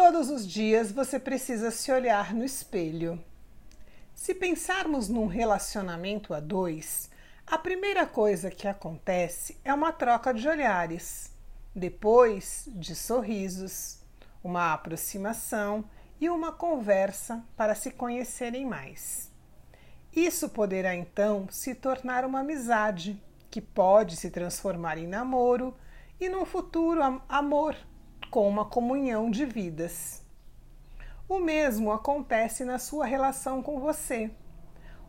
Todos os dias você precisa se olhar no espelho. Se pensarmos num relacionamento a dois, a primeira coisa que acontece é uma troca de olhares, depois de sorrisos, uma aproximação e uma conversa para se conhecerem mais. Isso poderá então se tornar uma amizade que pode se transformar em namoro e, num futuro, amor com uma comunhão de vidas. O mesmo acontece na sua relação com você.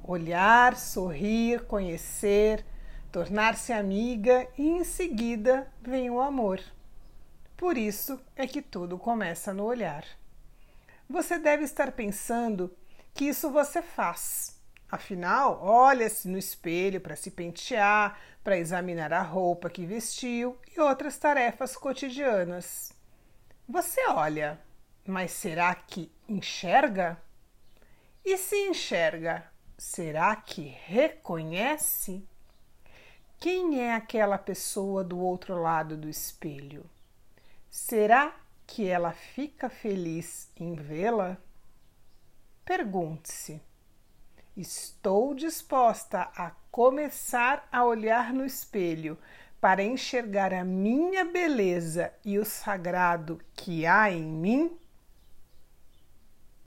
Olhar, sorrir, conhecer, tornar-se amiga e em seguida vem o amor. Por isso é que tudo começa no olhar. Você deve estar pensando que isso você faz. Afinal, olha-se no espelho para se pentear, para examinar a roupa que vestiu e outras tarefas cotidianas. Você olha, mas será que enxerga? E se enxerga, será que reconhece? Quem é aquela pessoa do outro lado do espelho? Será que ela fica feliz em vê-la? Pergunte-se: estou disposta a começar a olhar no espelho para enxergar a minha beleza e o sagrado que há em mim?